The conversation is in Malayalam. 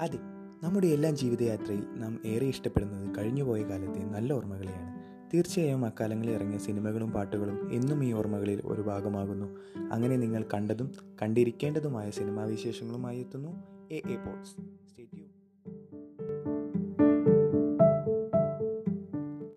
അതെ നമ്മുടെ എല്ലാം ജീവിതയാത്രയിൽ നാം ഏറെ ഇഷ്ടപ്പെടുന്നത് കഴിഞ്ഞുപോയ കാലത്തെ നല്ല ഓർമ്മകളെയാണ്. തീർച്ചയായും അക്കാലങ്ങളിൽ ഇറങ്ങിയ സിനിമകളും പാട്ടുകളും എന്നും ഈ ഓർമ്മകളിൽ ഒരു ഭാഗമാകുന്നു. അങ്ങനെ നിങ്ങൾ കണ്ടതും കണ്ടിരിക്കേണ്ടതുമായ സിനിമാ വിശേഷങ്ങളുമായി എത്തുന്നു. A A pots statue